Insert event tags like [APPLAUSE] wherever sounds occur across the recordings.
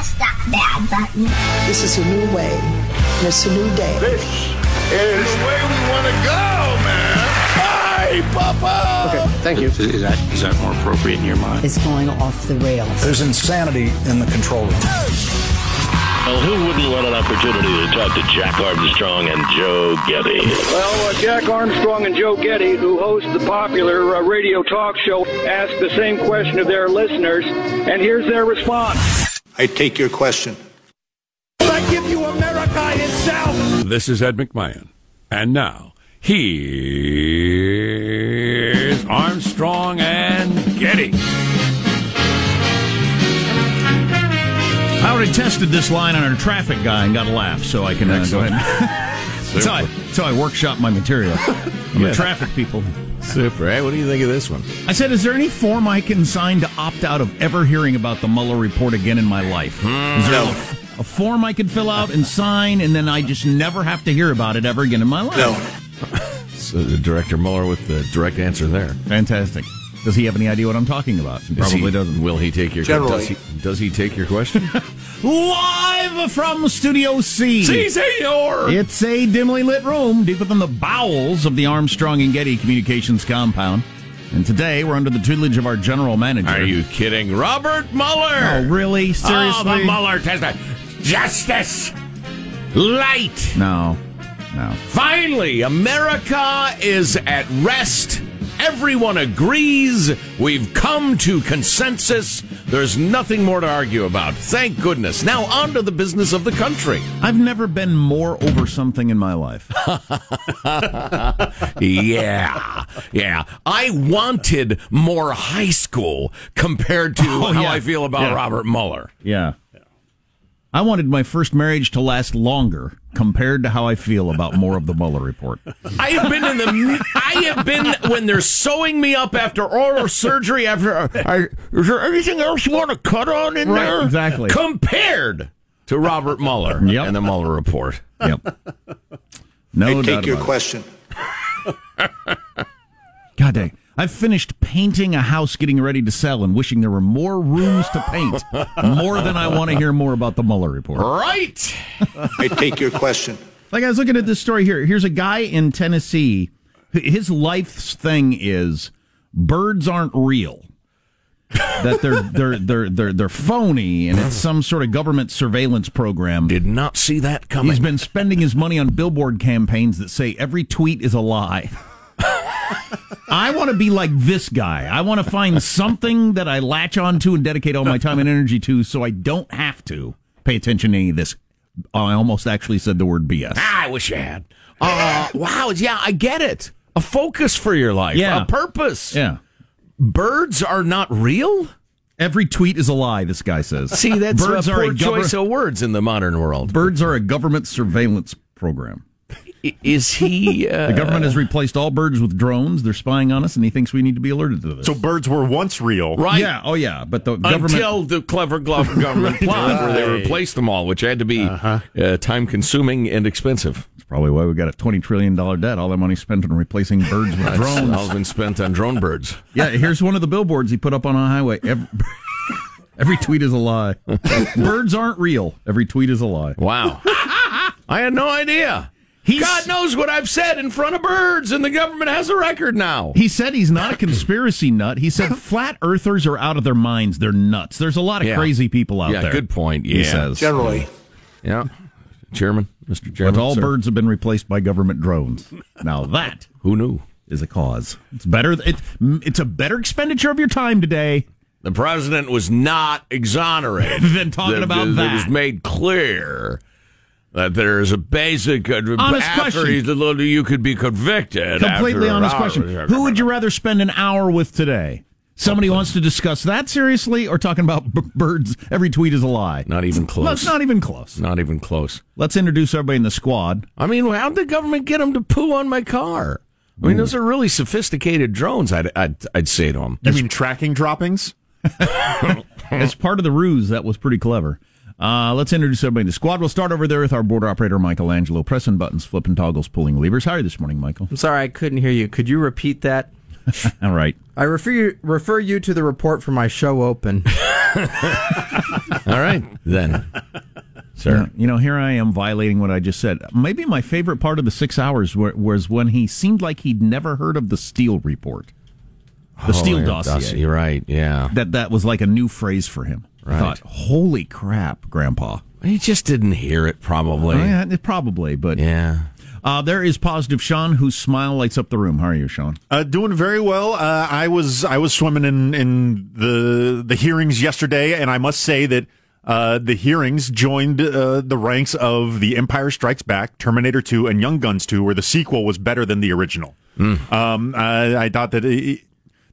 press that bad button? This is a new way. And it's a new day. This is the way we want to go, man. Hey, Papa! Okay, thank you. Is that, is that more appropriate in your mind? It's going off the rails. There's insanity in the control room. Well, who wouldn't want an opportunity to talk to Jack Armstrong and Joe Getty? Well, uh, Jack Armstrong and Joe Getty, who host the popular uh, radio talk show, ask the same question of their listeners, and here's their response. I take your question. I give you America itself. This is Ed McMahon. And now, here's Armstrong and Getty. I already tested this line on our traffic guy and got a laugh, so I can uh, go ahead. [LAUGHS] that's, how I, that's how I workshop my material. I'm a traffic people. Super. Hey, what do you think of this one? I said, is there any form I can sign to opt out of ever hearing about the Mueller report again in my life? Hmm. is there no. a, a form I could fill out and sign, and then I just never have to hear about it ever again in my life? No. [LAUGHS] So the director Mueller with the direct answer there. Fantastic. Does he have any idea what I'm talking about? He probably he, doesn't. Will he take your Generally. Does he, does he take your question? [LAUGHS] Live from Studio C. Si, senor. It's a dimly lit room deep within the bowels of the Armstrong and Getty Communications compound. And today we're under the tutelage of our general manager. Are you kidding? Robert Mueller. Oh, really? Seriously? Oh, the Mueller test. Justice. Light. No. No. Finally, America is at rest. Everyone agrees. We've come to consensus. There's nothing more to argue about. Thank goodness. Now on to the business of the country. I've never been more over something in my life. [LAUGHS] yeah. Yeah. I wanted more high school compared to Oh, how yeah. I feel about Yeah. Robert Mueller. Yeah. I wanted my first marriage to last longer compared to how I feel about more of the Mueller report. I have been in the. I have been when they're sewing me up after oral surgery. After, I, is there anything else you want to cut on in Right, there? exactly. Compared to Robert Mueller [LAUGHS] Yep. and the Mueller report. Yep. No I doubt take your it. question. God dang. I've finished painting a house getting ready to sell and wishing there were more rooms to paint. more than I want to hear more about the Mueller report. Right. I take your question. Like I was looking at this story here. Here's a guy in Tennessee. His life's thing is birds aren't real. that they're they're they're they're they're phony and it's some sort of government surveillance program. Did not see that coming. He's been spending his money on billboard campaigns that say every tweet is a lie. [LAUGHS] I want to be like this guy. I want to find something that I latch onto and dedicate all my time and energy to so I don't have to pay attention to any of this. I almost actually said the word BS. Ah, I wish I had. Uh, wow. Yeah, I get it. A focus for your life. Yeah. A purpose. Yeah. Birds are not real? Every tweet is a lie, this guy says. See, that's birds a are poor a choice gover- of words in the modern world. birds are a government surveillance program. I- Is he. Uh, [LAUGHS] The government has replaced all birds with drones. They're spying on us, and he thinks we need to be alerted to this. So birds were once real. Right. Yeah. Oh, yeah. But the government. Until the clever glove [LAUGHS] government plot where they replaced them all, which had to be uh time consuming and expensive. That's probably why we got a twenty trillion dollar debt. All that money spent on replacing birds with [LAUGHS] drones. all been spent on drone birds. Yeah, here's one of the billboards he put up on a highway. Every, every tweet is a lie. Birds aren't real. Every tweet is a lie. Wow. I had no idea. He's- God knows what I've said in front of birds, and the government has a record now. He said he's not a conspiracy [LAUGHS] nut. He said [LAUGHS] flat earthers are out of their minds. They're nuts. There's a lot of Yeah. crazy people out there. yeah, there. good point. Yeah. He says. Generally. Yeah. Chairman, Mr. Chairman. But all sir. birds have been replaced by government drones. Now that [LAUGHS] Who knew? is a cause. It's better. It's it's a better expenditure of your time today. The president was not exonerated. Than talking The- about the- that. It was made clear that there is a basic uh, Honest after question. he's a little, you could be convicted. Completely after honest question. Who would you rather spend an hour with today? Somebody who wants to discuss that seriously, or talking about b- birds? Every tweet is a lie. Not even close. Well, not even close. Not even close. Let's introduce everybody in the squad. I mean, how'd the government get him to poo on my car? I mean, those are really sophisticated drones. I'd I'd, I'd say to them. You mean tracking droppings? [LAUGHS] As part of the ruse, that was pretty clever. Uh, let's introduce everybody to the squad. We'll start over there with our board operator, Michelangelo, pressing buttons, flipping toggles, pulling levers. How are you this morning, Michael? I'm sorry, I couldn't hear you. Could you repeat that? [LAUGHS] All right. I refer you, refer you to the report for my show open. [LAUGHS] All right, then. Sir. You know, here I am violating what I just said. Maybe my favorite part of the six hours wa- was when he seemed like he'd never heard of the Steele report. The Steele Oh, yeah, dossier. You're right. Yeah. That that was like a new phrase for him. I thought, holy crap, Grandpa. He just didn't hear it, probably. Oh, yeah, it- probably, but Yeah. uh, there is positive Sean, whose smile lights up the room. How are you, Sean? Uh, doing very well. Uh, I was I was swimming in in the the hearings yesterday, and I must say that uh, the hearings joined uh, the ranks of The Empire Strikes Back, Terminator Two, and Young Guns Two, where the sequel was better than the original. Um, I, I thought that it,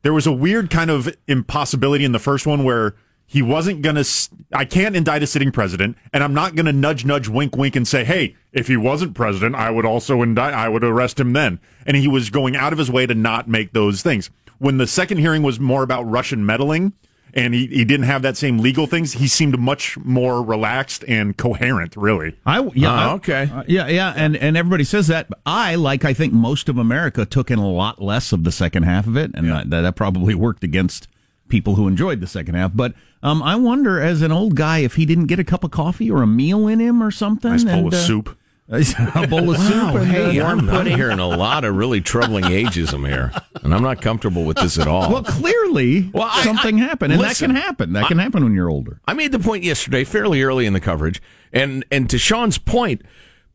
there was a weird kind of impossibility in the first one where. He wasn't gonna. I can't indict a sitting president, and I'm not gonna nudge, nudge, wink, wink, and say, "Hey, if he wasn't president, I would also indict. I would arrest him then." And he was going out of his way to not make those things. When the second hearing was more about Russian meddling, and he, he didn't have that same legal things, he seemed much more relaxed and coherent. Really, I yeah I- okay. uh, yeah yeah and and everybody says that. I like I think most of America took in a lot less of the second half of it, and that, that probably worked against people who enjoyed the second half. But um, I wonder, as an old guy, if he didn't get a cup of coffee or a meal in him or something. nice bowl and, of uh, soup. [LAUGHS] a bowl of soup. Wow, and, hey, uh, I'm, I'm hearing a lot of really troubling ageism here, and I'm not comfortable with this at all. well, clearly Well, I- something I- happened, and listen, that can happen. That can happen when you're older. I made the point yesterday, fairly early in the coverage, and and to Sean's point,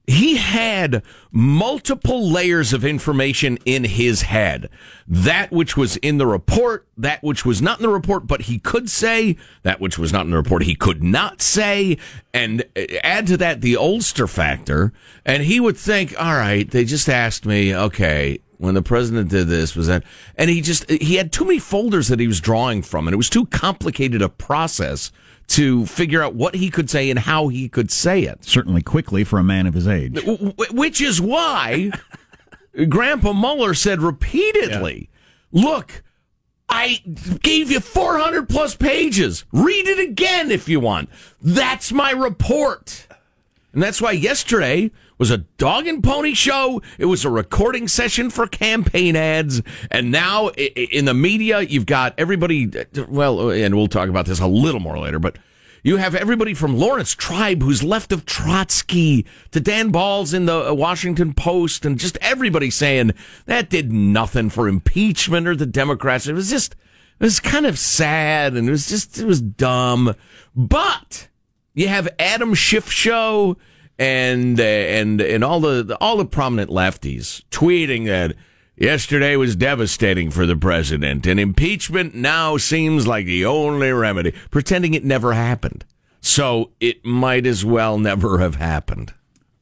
he had multiple layers of information in his head. That which was in the report, that which was not in the report, but he could say, that which was not in the report, he could not say, and uh, add to that the Ulster factor, and he would think, all right, they just asked me, okay, when the president did this was that and he just he had too many folders that he was drawing from and it was too complicated a process to figure out what he could say and how he could say it Certainly, quickly for a man of his age. Which is why grandpa mueller said repeatedly look I gave you 400 plus pages. Read it again if you want. That's my report. And that's why yesterday, was a dog and pony show. It was a recording session for campaign ads. And now in the media, you've got everybody, well, and we'll talk about this a little more later, but you have everybody from Laurence Tribe who's left of Trotsky to Dan Balz in the uh, Washington Post and just everybody saying that did nothing for impeachment or the Democrats. It was just, it was kind of sad and it was just, it was dumb. But you have Adam Schiff show and uh, and and all the all the prominent lefties tweeting that yesterday was devastating for the president and impeachment now seems like the only remedy pretending it never happened so it might as well never have happened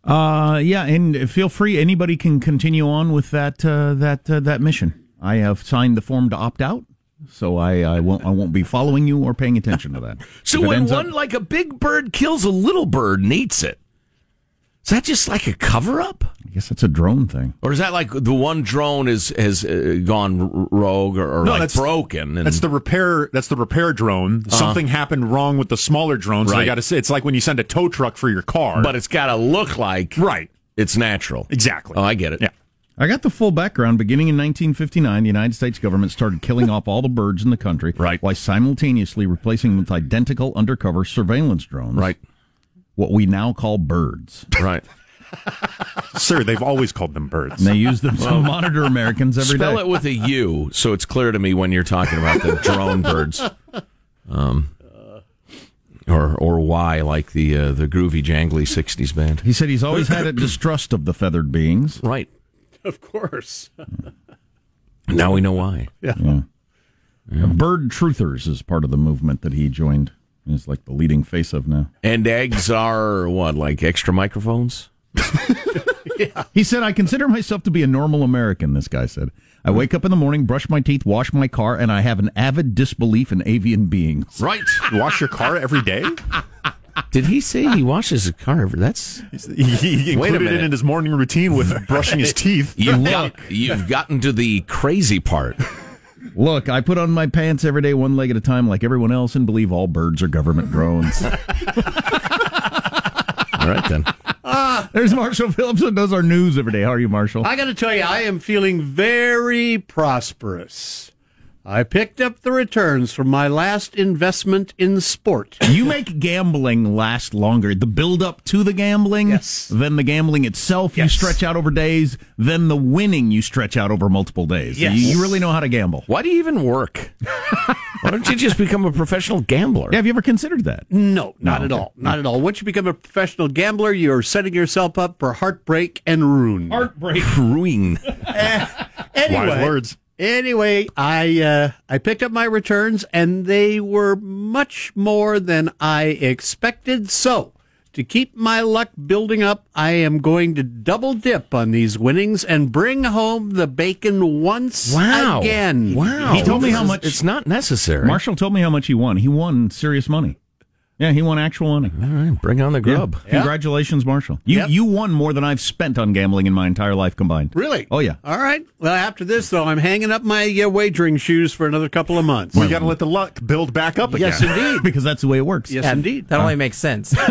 Uh, yeah, and feel free. Anybody can continue on with that uh, that uh, that mission. I have signed the form to opt out, so I, I won't I won't be following you or paying attention to that. [LAUGHS] so when one up- like a big bird kills a little bird and eats it is that just like a cover up I guess it's a drone thing. or is that like the one drone is has uh, gone rogue or, or No, like that's- broken and That's the repair. That's the repair drone. Something happened wrong with the smaller drone, so Uh-huh. Right. they got to say it's like when you send a tow truck for your car. but it's got to look like right, it's natural. exactly. Oh, I get it. Yeah. I got the full background. Beginning in 1959, the United States government started killing off all the birds in the country, Right. while simultaneously replacing them with identical undercover surveillance drones, Right. What we now call birds. Right. [LAUGHS] Sir, they've always called them birds. And they use them to monitor Americans every day. Spell it with a U, so it's clear to me when you're talking about the drone birds. Um, or or Y, like the uh, the groovy jangly '60s band. He said he's always had a distrust of the feathered beings. Right. Of course. Now we know why. Yeah. Bird Truthers is part of the movement that he joined. He's like the leading face of now. And eggs are what, like extra microphones? [LAUGHS] He said, I consider myself to be a normal American, this guy said. I wake up in the morning, brush my teeth, wash my car, and I have an avid disbelief in avian beings. Right. [LAUGHS] You wash your car every day? Did he say he washes his car? That's He, he Wait a included it minute. in his morning routine with brushing his [LAUGHS] teeth. you look. You've gotten to the crazy part. Look, I put on my pants every day, one leg at a time, like everyone else, and believe all birds are government drones. [LAUGHS] All right then. There's Marshall Phillips who does our news every day. How are you, Marshall? I got to tell you, I am feeling very prosperous. I picked up the returns from my last investment in sport. [COUGHS] You make gambling last longer. The build up to the gambling, Yes. then the gambling itself, yes. you stretch out over days, then the winning you stretch out over multiple days. Yes. You, you really know how to gamble. Why do you even work? [LAUGHS] Why don't you just become a professional gambler? Yeah, have you ever considered that? No, not No, at all. Not at all. Once you become a professional gambler, you're setting yourself up for heartbreak and ruin. Heartbreak. [LAUGHS] Ruin. Eh, anyway, Wise words. Anyway, I uh, I picked up my returns and they were much more than I expected. So, to keep my luck building up, I am going to double dip on these winnings and bring home the bacon once Wow. again. Wow. He told me how much- It's not necessary. Marshall told me how much he won. He won serious money. Yeah, he won actual money. All right, bring on the grub. Yeah. Congratulations, Marshall. You Yep. you won more than I've spent on gambling in my entire life combined. Really? Oh yeah. All right. Well, after this, though, I'm hanging up my uh, wagering shoes for another couple of months. We got to let the luck build back up again. yes, indeed. [LAUGHS] because that's the way it works. Yes, indeed. That only makes sense. [LAUGHS]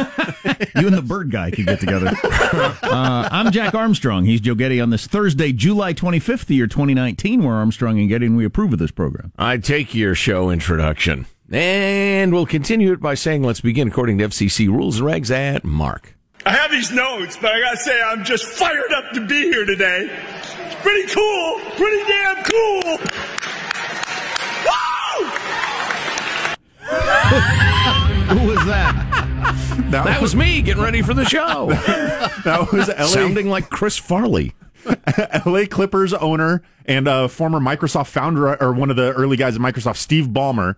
You and the bird guy could get together. [LAUGHS] uh, I'm Jack Armstrong. He's Joe Getty on this Thursday, July 25th, the year 2019. We're Armstrong and Getty, and we approve of this program. I take your show introduction. And we'll continue it by saying, let's begin according to FCC rules and regs at Mark. I have these notes, but I gotta say, I'm just fired up to be here today. It's pretty cool, pretty damn cool. Woo! [LAUGHS] Who was that? That was me getting ready for the show. [LAUGHS] That was LA, Sounding like Chris Farley. [LAUGHS] LA Clippers owner and uh, former Microsoft founder, or one of the early guys at Microsoft, Steve Ballmer,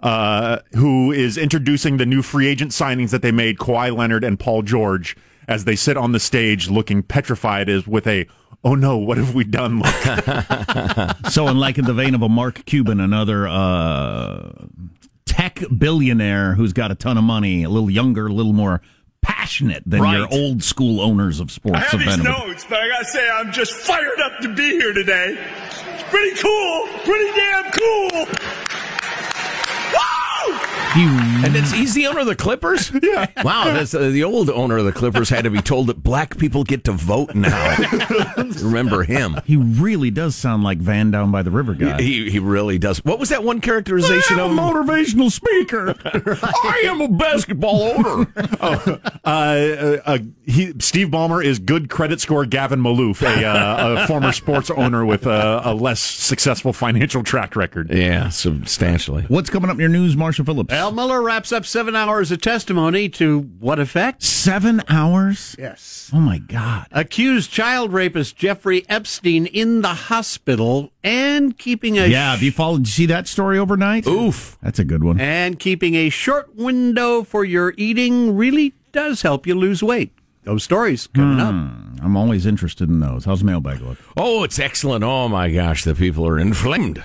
uh, who is introducing the new free agent signings that they made, Kawhi Leonard and Paul George, as they sit on the stage looking petrified as with a, oh no, what have we done? Look. [LAUGHS] So, in like in the vein of a Mark Cuban, another uh, tech billionaire who's got a ton of money, a little younger, a little more passionate than Right. your old school owners of sports. have have these notes, but I gotta say, I'm just fired up to be here today. It's pretty cool, pretty damn cool. Woo! And it's, he's the owner of the Clippers? [LAUGHS] Yeah. Wow, that's, uh, the old owner of the Clippers had to be told that black people get to vote now. [LAUGHS] Remember him. He really does sound like Van down by the river guy. He, he really does. What was that one characterization of I'm a motivational speaker. [LAUGHS] I am a basketball owner. oh, uh, uh, uh, he, Steve Ballmer is good credit score Gavin Maloof, a, uh, a former sports owner with a, a, less successful financial track record. Yeah, substantially. What's coming up in your news, Marshall Phillips? Al Mueller wraps up seven hours of testimony to what effect? Seven hours? Yes. Oh, my God. Accused child rapist Jeffrey Epstein in the hospital and keeping a. Yeah, have you followed? Did you see that story overnight? Oof. That's a good one. And keeping a short window for your eating really does help you lose weight. Those stories coming hmm. up. I'm always interested in those. How's mailbag look? Oh, it's excellent. Oh my gosh, the people are inflamed.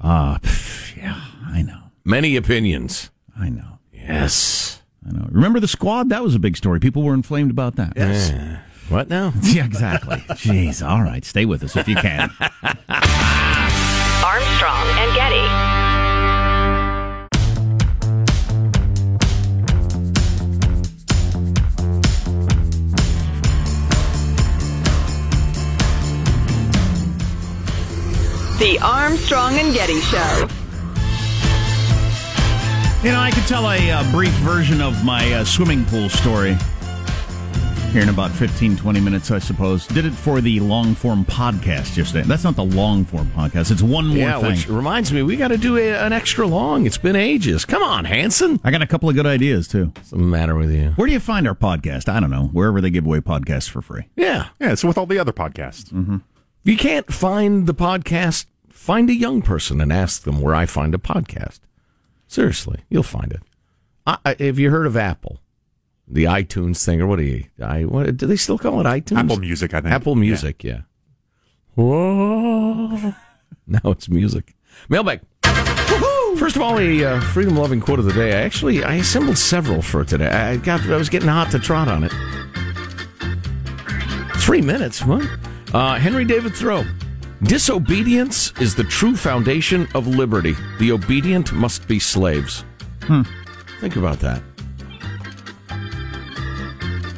Ah, uh, yeah, I know. Many opinions. I know. Yes. I know. Remember the squad? That was a big story. People were inflamed about that. Yes. Uh, what now? [LAUGHS] yeah, exactly. [LAUGHS] Jeez. All right. Stay with us if you can. [LAUGHS] Armstrong and Getty. The Armstrong and Getty Show. You know, I could tell a uh, brief version of my uh, swimming pool story here in about 15, 20 minutes, I suppose. Did it for the long form podcast yesterday. That's not the long form podcast, it's one more yeah, thing. which reminds me, we got to do a, an extra long. It's been ages. Come on, Hanson. I got a couple of good ideas, too. What's the matter with you? Where do you find our podcast? I don't know. Wherever they give away podcasts for free. Yeah. Yeah, it's with all the other podcasts. Mm-hmm. If you can't find the podcast, find a young person and ask them where I find a podcast. Seriously, you'll find it. I, I, have you heard of Apple? The iTunes thing, or what do you? I, what, do they still call it iTunes? Apple Music, I think. Apple Music, yeah. yeah. Whoa! [LAUGHS] now it's music. Mailbag. Woo-hoo! First of all, a uh, freedom-loving quote of the day. I actually I assembled several for today. I got I was getting hot to trot on it. Three minutes, what? Uh, Henry David Thoreau. Disobedience is the true foundation of liberty. The obedient must be slaves. Hmm. Think about that.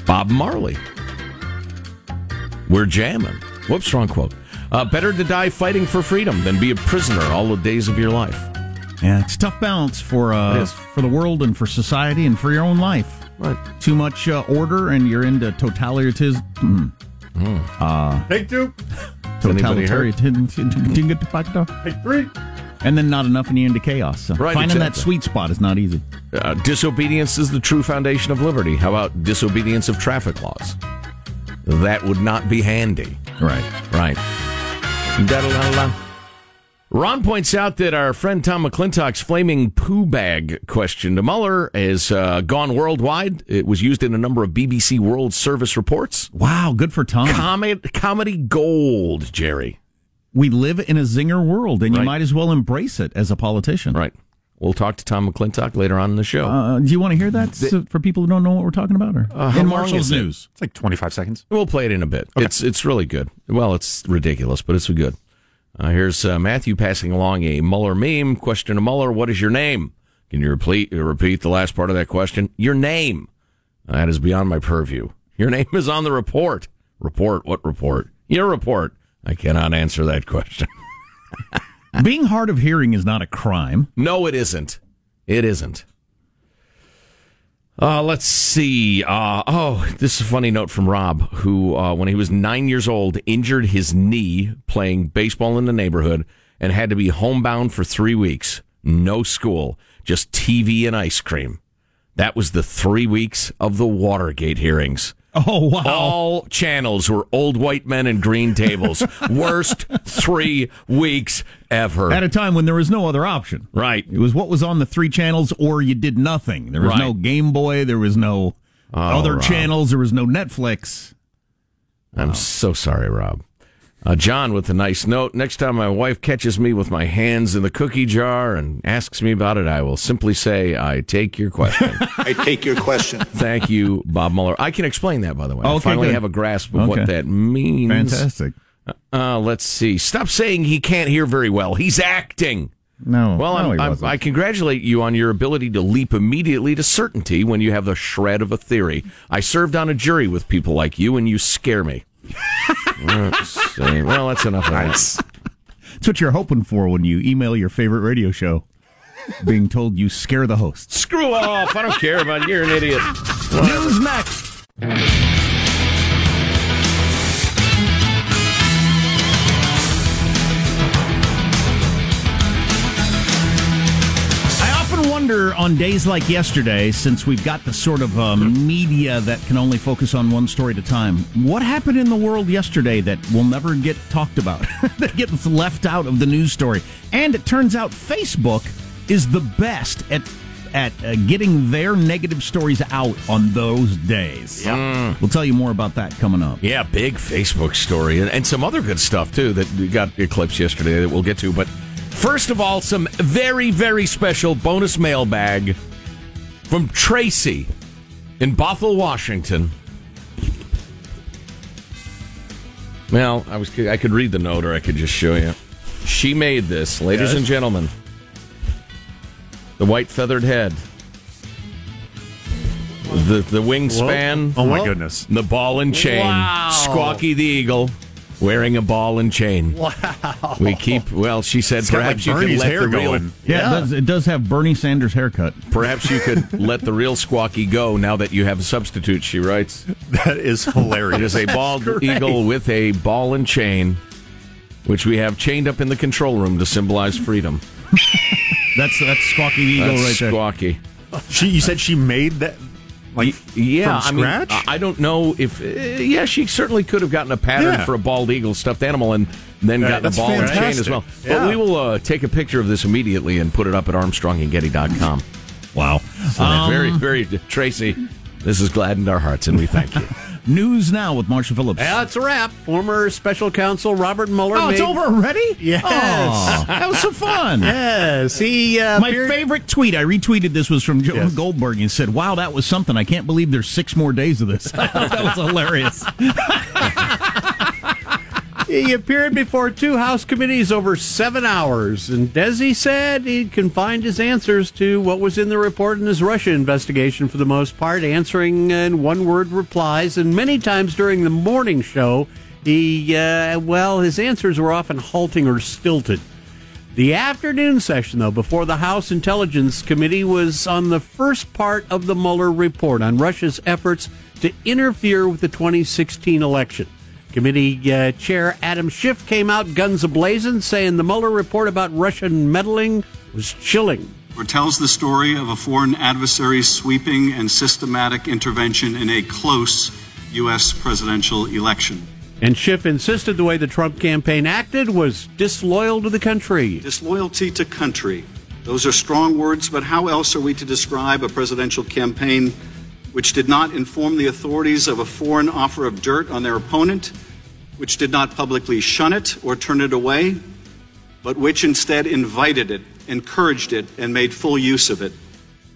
Bob Marley. We're jamming. Whoops, wrong quote. Uh, better to die fighting for freedom than be a prisoner all the days of your life. Yeah, it's a tough balance for uh, for the world and for society and for your own life. Right. Too much uh, order and you're into totalitarianism. Mm. Mm. Uh, Take two. [LAUGHS] Totalitarian. Take three. And then not enough and you're into chaos. So right, finding exactly. that sweet spot is not easy. Uh, disobedience is the true foundation of liberty. How about disobedience of traffic laws? That would not be handy. Right. Right. Da-da-da-da. Ron points out that our friend Tom McClintock's flaming poo bag question to Mueller has uh, gone worldwide. It was used in a number of BBC World Service reports. Wow, good for Tom. Comedy, comedy gold, Jerry. We live in a zinger world, and Right. you might as well embrace it as a politician. Right. We'll talk to Tom McClintock later on in the show. Uh, do you want to hear that so- for people who don't know what we're talking about? Or Uh, in Marshall's is it? news? It's like 25 seconds. We'll play it in a bit. It's it's really good. Well, it's ridiculous, but it's good. Uh, here's uh, Matthew passing along a Mueller meme. Question to Mueller: What is your name? Can you repeat repeat the last part of that question? Your name. That is beyond my purview. Your [LAUGHS] name is on the report. Report? What report? Your report. I cannot answer that question. [LAUGHS] Being hard of hearing is not a crime. No, it isn't. It isn't. Uh, let's see. Uh, oh, this is a funny note from Rob, who, uh, when he was nine years old, injured his knee playing baseball in the neighborhood and had to be homebound for three weeks. No school, just TV and ice cream. That was the three weeks of the Watergate hearings. [LAUGHS] Oh, wow. All channels were old white men and green tables. [LAUGHS] Worst three weeks ever. At a time when there was no other option. Right. It was what was on the three channels, or you did nothing. There was Right. no Game Boy. There was no Oh, other Rob. channels. There was no Netflix. I'm so sorry, Rob. Uh, John with a nice note. Next time my wife catches me with my hands in the cookie jar and asks me about it, I will simply say, I take your question. [LAUGHS] I take your question. Thank you, Bob Mueller. I can explain that, by the way. I finally good. have a grasp of what that means. Fantastic. Uh, let's see. Stop saying he can't hear very well. He's acting. No. Well, no, I'm, I'm, wasn't. I congratulate you on your ability to leap immediately to certainty when you have the shred of a theory. I served on a jury with people like you, and you scare me. Well, that's enough that. That's what you're hoping for when you email your favorite radio show, being told you scare the hosts. Screw off! I don't care about you. You're an idiot. News next. Wonder on days like yesterday, since we've got the sort of uh, media that can only focus on one story at a time, what happened in the world yesterday that will never get talked about, [LAUGHS] that gets left out of the news story? And it turns out Facebook is the best at at uh, getting their negative stories out on those days. Yeah. We'll tell you more about that coming up. Yeah, big Facebook story and, and some other good stuff too that got eclipsed yesterday that we'll get to. But first of all, some very very special bonus mailbag from Tracy in Bothell, Washington. Well, I was I could read the note or I could just show you. She made this, ladies Yes. and gentlemen. The white feathered head. The the wingspan. Oh, my goodness. The ball and chain. Wow. Squawky the eagle wearing a ball and chain. Wow. We keep well, she said It's perhaps like, you could let hair the real going. Yeah, It, does, it does have Bernie Sanders haircut. perhaps you could [LAUGHS] let the real Squawky go now that you have a substitute, she writes. That is hilarious. It is a bald eagle with a ball and chain, which we have chained up in the control room to symbolize freedom. [LAUGHS] That's that's Squawky the Eagle That's right there. Squawky. She, you said she made that like Yeah, from I mean, scratch. I- I don't know if. Uh, yeah, she certainly could have gotten a pattern Yeah. for a bald eagle stuffed animal and then Right, gotten a that's ball and chain as fantastic. well. Yeah. But we will uh, take a picture of this immediately and put it up at ArmstrongandGetty.com. Wow. So Um, very, very Tracy. This has gladdened our hearts, and we thank you. [LAUGHS] News now with Marshall Phillips. It's a wrap. Former special counsel Robert Mueller. Oh, it's made- over already? Yes. Aw, that was so fun. Yes, he. Uh, My appeared- favorite tweet, I retweeted this, was from Joe Yes. Goldberg and said, Wow, that was something. I can't believe there's six more days of this. [LAUGHS] that was hilarious. [LAUGHS] He appeared before two House committees over seven hours, and Desi said he confined his answers to what was in the report in his Russia investigation for the most part, answering in one word replies. And many times during the morning show, he, uh, well, his answers were often halting or stilted. The afternoon session, though, before the House Intelligence Committee was on the first part of the Mueller report on Russia's efforts to interfere with the 2016 election. Committee uh, Chair Adam Schiff came out guns ablazing, saying the Mueller report about Russian meddling was chilling. It tells the story of a foreign adversary's sweeping and systematic intervention in a close U.S. presidential election. And Schiff insisted the way the Trump campaign acted was disloyal to the country. Disloyalty to country. Those are strong words, but how else are we to describe a presidential campaign which did not inform the authorities of a foreign offer of dirt on their opponent, which did not publicly shun it or turn it away, but which instead invited it, encouraged it, and made full use of it?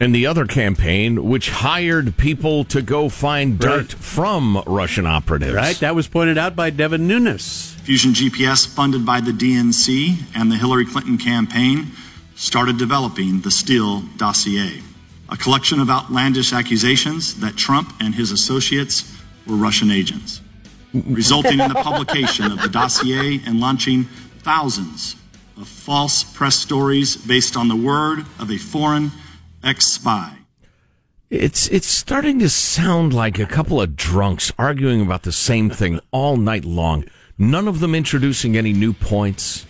And the other campaign, which hired people to go find dirt Right. from Russian operatives. Right? That was pointed out by Devin Nunes. Fusion GPS, funded by the DNC and the Hillary Clinton campaign, started developing the Steele dossier, a collection of outlandish accusations that Trump and his associates were Russian agents, resulting in the publication of the dossier and launching thousands of false press stories based on the word of a foreign ex spy. It's it's starting to sound like a couple of drunks arguing about the same thing all night long. None of them introducing any new points.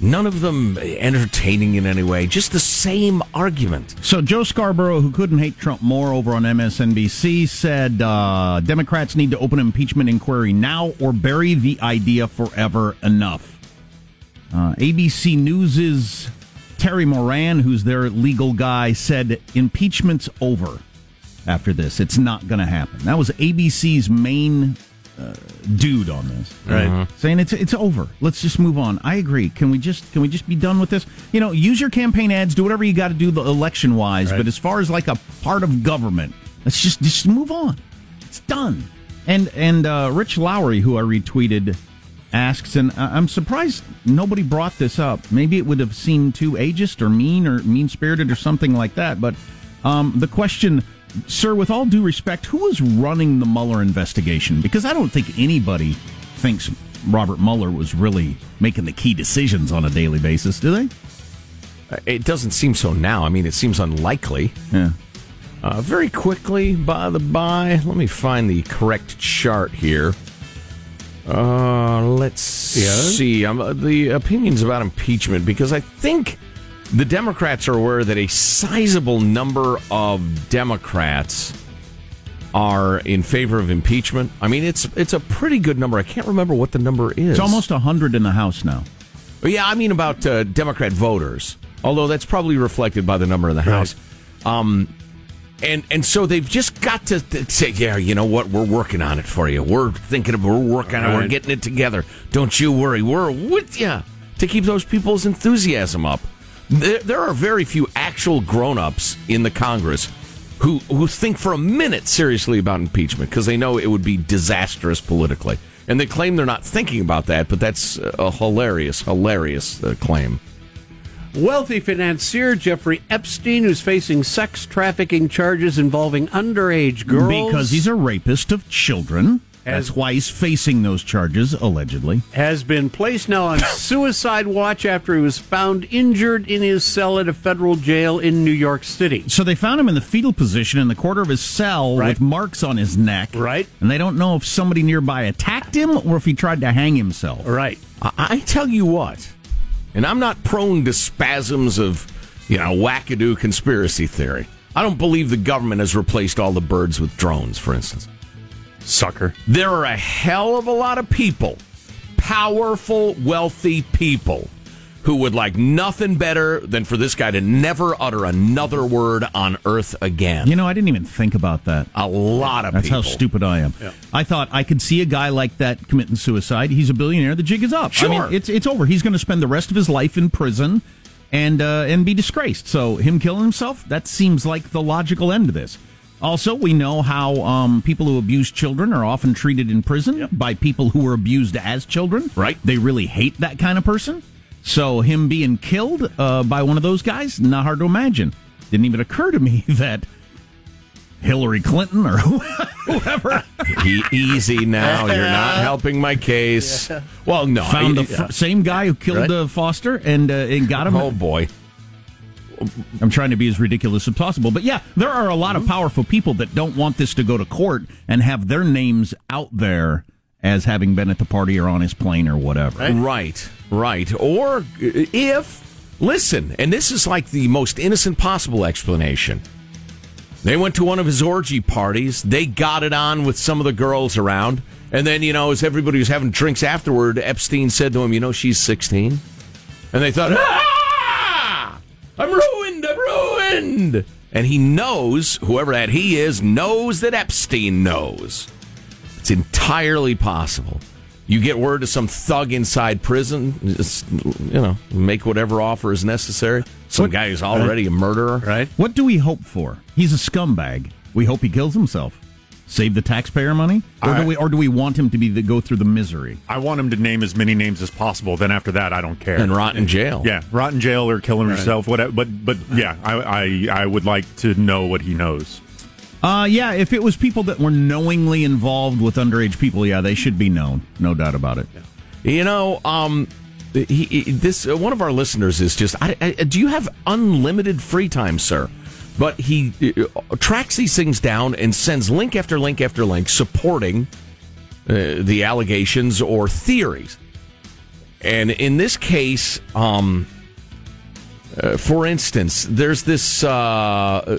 None of them entertaining in any way. Just the same argument. So Joe Scarborough, who couldn't hate Trump more over on MSNBC, said uh, Democrats need to open impeachment inquiry now or bury the idea forever. Enough. Uh, ABC News's Terry Moran, who's their legal guy, said impeachment's over after this. It's not going to happen. That was ABC's main uh, dude on this, Right. Mhm. Saying it's it's over. Let's just move on. I agree. Can we just can we just be done with this? You know, use your campaign ads, do whatever you got to do the election wise. Right. But as far as like a part of government, let's just just move on. It's done. And and uh, Rich Lowry, who I retweeted, asks, and I'm surprised nobody brought this up. Maybe it would have seemed too ageist or mean or mean spirited or something like that. But um, the question, sir, with all due respect, who is running the Mueller investigation? Because I don't think anybody thinks Robert Mueller was really making the key decisions on a daily basis, do they? It doesn't seem so now. I mean, it seems unlikely. Yeah. Uh, very quickly, by the by, let me find the correct chart here. Uh, let's see. Um, uh, the opinions about impeachment, because I think the Democrats are aware that a sizable number of Democrats are in favor of impeachment. I mean, it's it's a pretty good number. I can't remember what the number is. It's almost 100 in the House now. Yeah, I mean about uh, Democrat voters, although that's probably reflected by the number in the House. Um, and and so they've just got to, to say, yeah, you know what, we're working on it for you. We're thinking of, we're working on it. We're getting it together. Don't you worry. We're with you to keep those people's enthusiasm up. There, there are very few actual grown-ups in the Congress who who think for a minute seriously about impeachment because they know it would be disastrous politically. And they claim they're not thinking about that, but that's a hilarious, hilarious uh, claim. Wealthy financier Jeffrey Epstein, who's facing sex trafficking charges involving underage girls. Because he's a rapist of children. That's why he's facing those charges, allegedly. has been placed now on suicide watch after he was found injured in his cell at a federal jail in New York City. So they found him in the fetal position in the corner of his cell Right. with marks on his neck. Right. And they don't know if somebody nearby attacked him or if he tried to hang himself. Right. I, I tell you what, and I'm not prone to spasms of, you know, wackadoo conspiracy theory. I don't believe the government has replaced all the birds with drones, for instance. Sucker. There are a hell of a lot of people, powerful, wealthy people, who would like nothing better than for this guy to never utter another word on earth again. You know, I didn't even think about that. A lot of That's people. how stupid I am. I thought I could see a guy like that committing suicide. He's a billionaire. The jig is up. I Sure. mean, it's it's over. He's going to spend the rest of his life in prison and uh, and be disgraced. So him killing himself that seems like the logical end to this. Also, we know how um, people who abuse children are often treated in prison by people who were abused as children. Right. They really hate that kind of person. So him being killed uh, by one of those guys, not hard to imagine. Didn't even occur to me [LAUGHS] that Hillary Clinton or [LAUGHS] whoever E- easy now. You're not [LAUGHS] helping my case. Well, no. found the I- f- same guy who killed Right. uh, Foster and uh, and got him. Oh boy. I'm trying to be as ridiculous as possible, but yeah, there are a lot of powerful people that don't want this to go to court and have their names out there as having been at the party or on his plane or whatever. Right, right. Or if, listen, and this is like the most innocent possible explanation. They went to one of his orgy parties. They got it on with some of the girls around. And then, you know, as everybody was having drinks afterward, Epstein said to him, You know, she's 16. And they thought, [LAUGHS] Ah! I'm ruined. I'm ruined. And he knows, whoever that he is, knows that Epstein knows. It's entirely possible. You get word to some thug inside prison, just, you know, make whatever offer is necessary. Some guy who's already a murderer. Right. What do we hope for? He's a scumbag. We hope he kills himself. Save the taxpayer money, or do we, or do we want him to be the, go through the misery? I want him to name as many names as possible. Then after that, I don't care. And rot in jail. Yeah, rot in jail or killing yourself. Whatever. But but yeah, I, I I would like to know what he knows. Uh, yeah, if it was people that were knowingly involved with underage people, yeah, they should be known, no doubt about it. You know, um, he, he- this uh, one of our listeners is just. I, I, do you have unlimited free time, sir? But he uh, tracks these things down and sends link after link after link supporting uh, the allegations or theories. And in this case, um, uh, for instance, there's this uh, uh,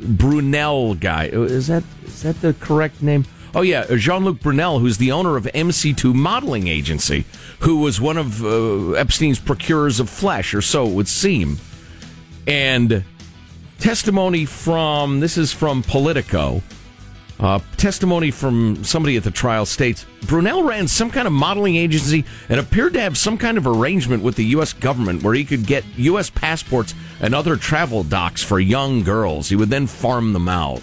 Brunel guy. Uh, Is that is that the correct name? Oh yeah, Jean Luc Brunel, who's the owner of MC2 Modeling Agency, who was one of uh, Epstein's procurers of flesh, or so it would seem. And testimony from this is from Politico. Uh, testimony from somebody at the trial states Brunel ran some kind of modeling agency and appeared to have some kind of arrangement with the U.S. government where he could get U.S. passports and other travel docs for young girls. He would then farm them out.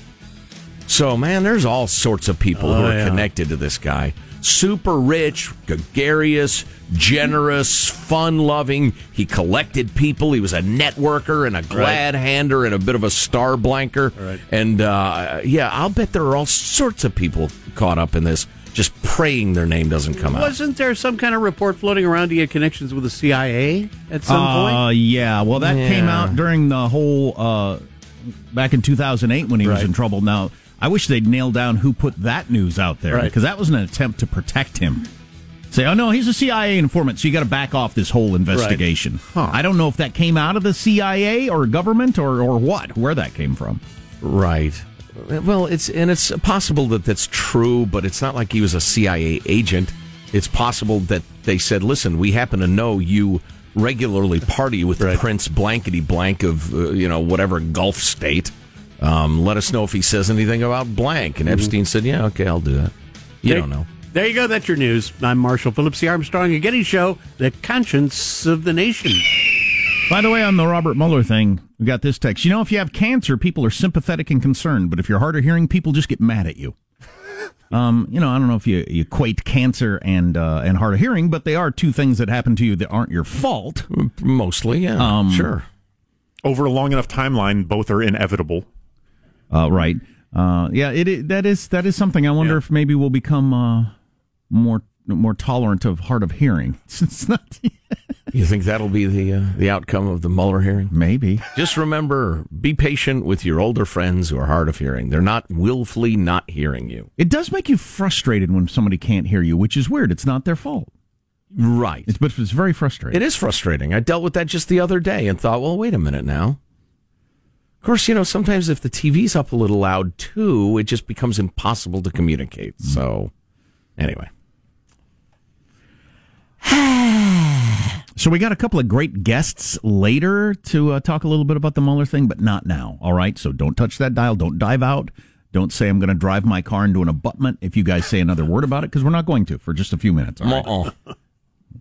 So, man, there's all sorts of people who Oh, are yeah. connected to this guy. Super rich, gregarious, generous, fun loving. He collected people. He was a networker and a glad hander and a bit of a star blanker. Right. And uh, yeah, I'll bet there are all sorts of people caught up in this, just praying their name doesn't come out. Wasn't there some kind of report floating around he had connections with the CIA at some point? Uh, yeah. Well, that came out during the whole uh, back in 2008 when he was in trouble. Now, I wish they'd nail down who put that news out there Right. because that was an attempt to protect him. Say, oh no, he's a CIA informant, so you got to back off this whole investigation. I don't know if that came out of the CIA or government or or what, where that came from. Right. Well, it's and it's possible that that's true, but it's not like he was a CIA agent. It's possible that they said, "Listen, we happen to know you regularly party with the Prince Blankety Blank of uh, you know whatever Gulf state. Um, let us know if he says anything about blank." And Epstein said, "Yeah, okay, I'll do that." You There- don't know. There you go. That's your news. I'm Marshall Phillips, the Armstrong and Getty Show, the conscience of the nation. By the way, on the Robert Mueller thing, we got this text. You know, if you have cancer, people are sympathetic and concerned, but if you're hard of hearing, people just get mad at you. [LAUGHS] Um, you know, I don't know if you, you equate cancer and uh, and hard of hearing, but they are two things that happen to you that aren't your fault. Mostly, yeah, Um, sure. Over a long enough timeline, both are inevitable. Uh, right. Uh, yeah, it, it that is that is something. I wonder if maybe we'll become uh, more more tolerant of hard of hearing. [LAUGHS] It's not. [LAUGHS] You think that'll be the uh, the outcome of the Mueller hearing? Maybe. Just remember, be patient with your older friends who are hard of hearing. They're not willfully not hearing you. It does make you frustrated when somebody can't hear you, which is weird. It's not their fault. Right. It's, but it's very frustrating. It is frustrating. I dealt with that just the other day and thought, well, wait a minute now. Of course, you know, sometimes if the TV's up a little loud too, it just becomes impossible to communicate. So, anyway. [SIGHS] So we got a couple of great guests later to uh, talk a little bit about the Mueller thing, but not now. All right, so don't touch that dial. Don't dive out. Don't say I'm going to drive my car into an abutment if you guys say another word about it, because we're not going to for just a few minutes. All right?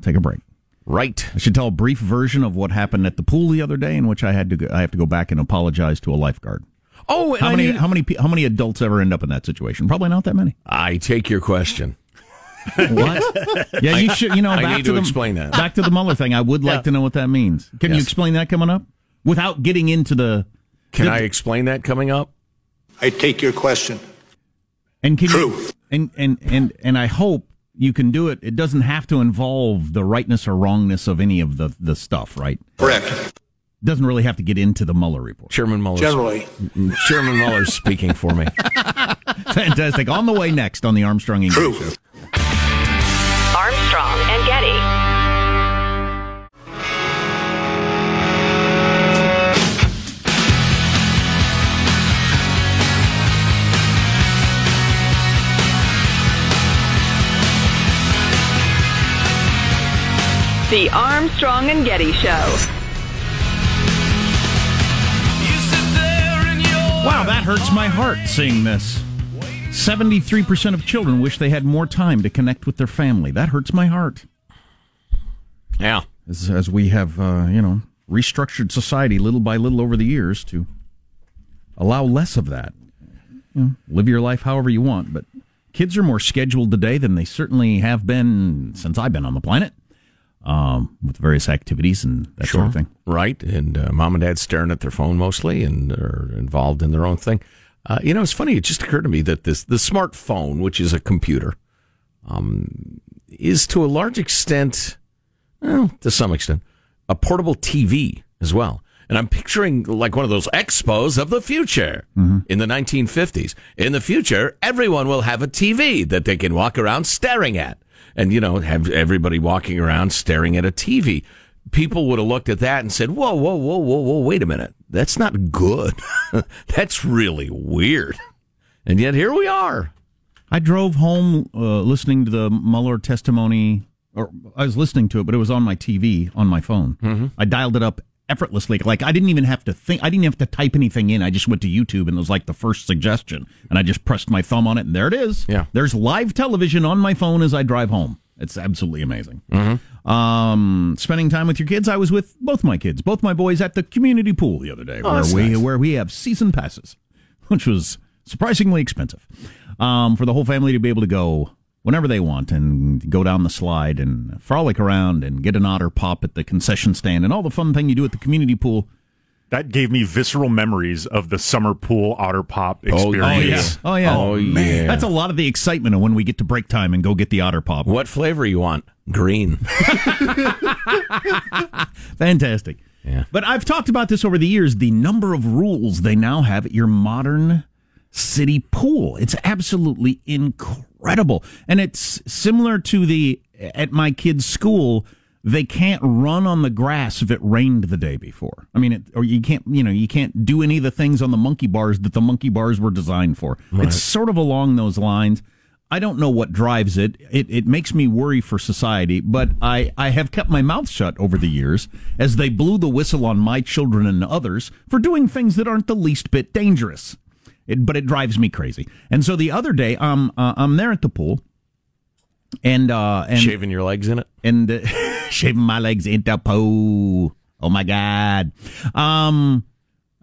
Take a break. Right. I should tell a brief version of what happened at the pool the other day, in which I had to go, I have to go back and apologize to a lifeguard. Oh, and how I many need- how many how many adults ever end up in that situation? Probably not that many. I take your question. [LAUGHS] What? Yeah, you should. You know, I back need to, to the, explain that. Back to the Mueller thing. I would like Yeah. to know what that means. Can you explain that coming up without getting into the? Can the- I explain that coming up? I take your question. And can You, and and and and I hope you can do it. It doesn't have to involve the rightness or wrongness of any of the the stuff, right? Correct. Doesn't really have to get into the Mueller report. Chairman Mueller. Generally. Mm, Chairman Mueller's speaking for me. [LAUGHS] Fantastic. On the way next on the Armstrong and Getty Show. The Armstrong and Getty Show. Wow, that hurts my heart seeing this. 73% of children wish they had more time to connect with their family. That hurts my heart. Yeah. As, as we have, uh, you know, restructured society little by little over the years to allow less of that. You know, live your life however you want, but kids are more scheduled today than they certainly have been since I've been on the planet. Um, with various activities and that sort of thing. Right. And uh, mom and dad staring at their phone mostly and are involved in their own thing. Uh, you know, it's funny. It just occurred to me that this the smartphone, which is a computer, um, is to a large extent, well, to some extent, a portable TV as well. And I'm picturing like one of those expos of the future in the 1950s. In the future, everyone will have a TV that they can walk around staring at. And, you know, have everybody walking around staring at a TV. People would have looked at that and said, whoa, whoa, whoa, whoa, whoa, wait a minute. That's not good. [LAUGHS] That's really weird. And yet here we are. I drove home uh, listening to the Mueller testimony, or I was listening to it, but it was on my TV on my phone. Mm-hmm. I dialed it up effortlessly. Like I didn't even have to think. I didn't have to type anything in. I just went to YouTube and it was like the first suggestion, and I just pressed my thumb on it, and there it is. Yeah. There's live television on my phone as I drive home. It's absolutely amazing. Mm-hmm. Um, spending time with your kids. I was with both my kids, both my boys, at the community pool the other day, Oh, where we nice. where we have season passes, [LAUGHS] which was surprisingly expensive um, for the whole family to be able to go whenever they want and go down the slide and frolic around and get an otter pop at the concession stand and all the fun thing you do at the community pool. That gave me visceral memories of the summer pool otter pop experience. Oh, experience. Oh yeah. Oh, oh yeah. That's a lot of the excitement of when we get to break time and go get the otter pop. What flavor you want? Green. [LAUGHS] [LAUGHS] Fantastic. Yeah. But I've talked about this over the years the number of rules they now have at your modern city pool. It's absolutely incredible. And it's similar to the at my kids' school. They can't run on the grass if it rained the day before. I mean, it, or you can't, you know, you can't do any of the things on the monkey bars that the monkey bars were designed for. Right. It's sort of along those lines. I don't know what drives it. It it makes me worry for society, but I, I have kept my mouth shut over the years as they blew the whistle on my children and others for doing things that aren't the least bit dangerous. It, but it drives me crazy. And so the other day, um, uh, I'm there at the pool, and uh, and Shaving your legs in it? and uh, [LAUGHS] shaving my legs in the pool. Oh my god. Um,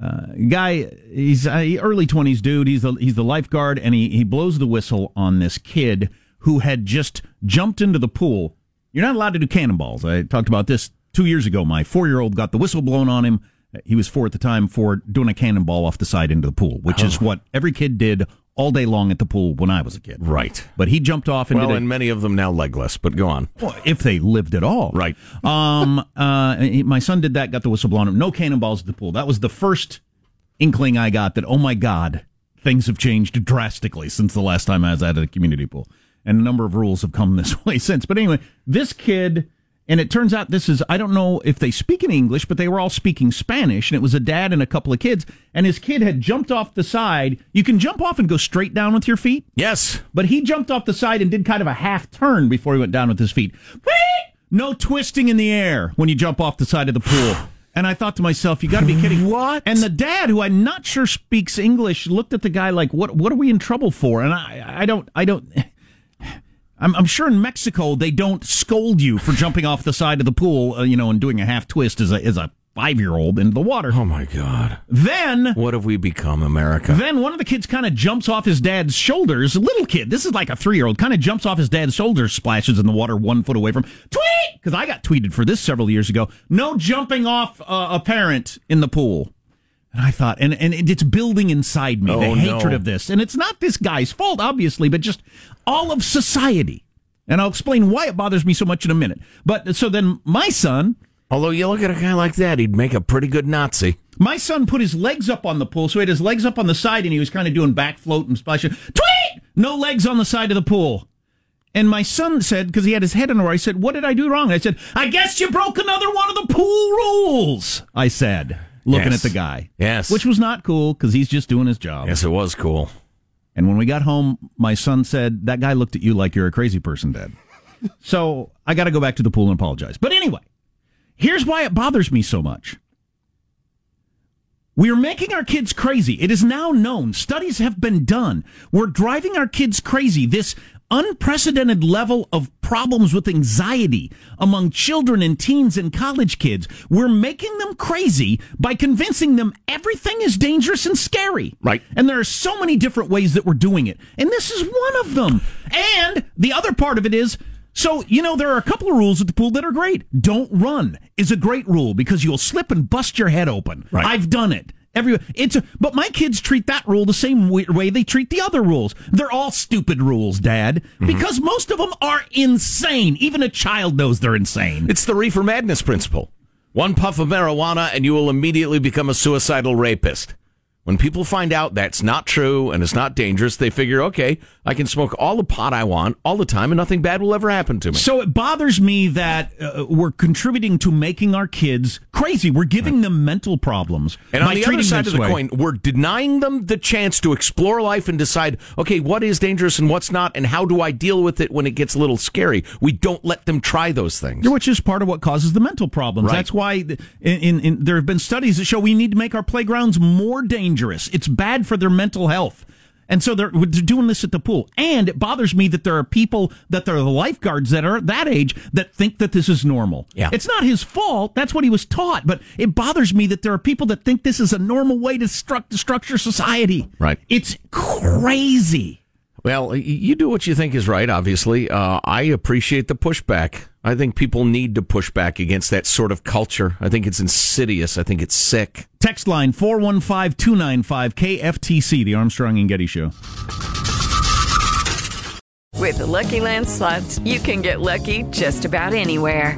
uh, guy, he's uh, early twenties dude. He's the he's the lifeguard, and he he blows the whistle on this kid who had just jumped into the pool. You're not allowed to do cannonballs. I talked about this two years ago. My four year old got the whistle blown on him. He was four at the time for doing a cannonball off the side into the pool, which is what every kid did all day long at the pool when I was a kid. Right. But he jumped off and Well, did it. and many of them now legless, but go on. Well, if they lived at all. Right. Um, [LAUGHS] uh, he- my son did that, got the whistle blown. on him. No cannonballs at the pool. That was the first inkling I got that, oh my God, things have changed drastically since the last time I was at a community pool. And a number of rules have come this [LAUGHS] way since. But anyway, this kid, and it turns out this is, I don't know if they speak in English, but they were all speaking Spanish. And it was a dad and a couple of kids. And his kid had jumped off the side. You can jump off and go straight down with your feet. Yes. But he jumped off the side and did kind of a half turn before he went down with his feet. No twisting in the air when you jump off the side of the pool. And I thought to myself, you got to be kidding. What? And the dad, who I'm not sure speaks English, looked at the guy like, "What? What are we in trouble for?" And I, I don't, I don't. I'm, I'm sure in Mexico they don't scold you for jumping off the side of the pool, uh, you know, and doing a half twist as a as a five year old into the water. Oh my God. Then What have we become, America? then one of the kids kind of jumps off his dad's shoulders. A little kid, this is like a three year old, kind of jumps off his dad's shoulders, splashes in the water one foot away from tweet. Because I got tweeted for this several years ago. No jumping off uh, a parent in the pool. And I thought, and, and it's building inside me Oh, the no. hatred of this. And it's not this guy's fault, obviously, but just all of society. And I'll explain why it bothers me so much in a minute. But so then my son, Although you look at a guy like that, he'd make a pretty good Nazi. my son put his legs up on the pool, so he had his legs up on the side, and he was kind of doing back float and splashing. Tweet! No legs on the side of the pool. And my son said, because he had his head in the water, I said, "What did I do wrong?" I said, "I guess you broke another one of the pool rules." I said, looking Yes. at the guy, Yes. which was not cool because he's just doing his job. Yes, it was cool. And when we got home, my son said, That guy looked at you like you're a crazy person, Dad. [LAUGHS] so I got to go back to the pool and apologize. But anyway, here's why it bothers me so much. We are making our kids crazy. It is now known. Studies have been done. We're driving our kids crazy. This unprecedented level of problems with anxiety among children and teens and college kids. We're making them crazy by convincing them everything is dangerous and scary. Right. And there are so many different ways that we're doing it. And this is one of them. And the other part of it is so, you know, there are a couple of rules at the pool that are great. Don't run is a great rule because you'll slip and bust your head open. Right. I've done it. Every it's a, but my kids treat that rule the same way, way they treat the other rules. They're all stupid rules, Dad, mm-hmm. because most of them are insane. Even a child knows they're insane. It's the reefer madness principle. One puff of marijuana and you will immediately become a suicidal rapist. When people find out that's not true and it's not dangerous, they figure, okay, I can smoke all the pot I want all the time and nothing bad will ever happen to me. So it bothers me that uh, we're contributing to making our kids crazy. We're giving them mental problems And on the other side of the way. coin, we're denying them the chance to explore life and decide, okay, what is dangerous and what's not, and how do I deal with it when it gets a little scary? We don't let them try those things. Which is part of what causes the mental problems. Right. That's why in, in, in, there have been studies that show we need to make our playgrounds more dangerous. It's bad for their mental health. And so they're, they're doing this at the pool. And it bothers me that there are people that are the lifeguards that are at that age that think that this is normal. Yeah. It's not his fault. That's what he was taught. But it bothers me that there are people that think this is a normal way to, stru- to structure society. Right. It's crazy. Well, you do what you think is right, obviously. Uh, I appreciate the pushback. I think people need to push back against that sort of culture. I think it's insidious. I think it's sick. Text line 415 295 KFTC, the Armstrong and Getty Show. With the Lucky Land slots, you can get lucky just about anywhere.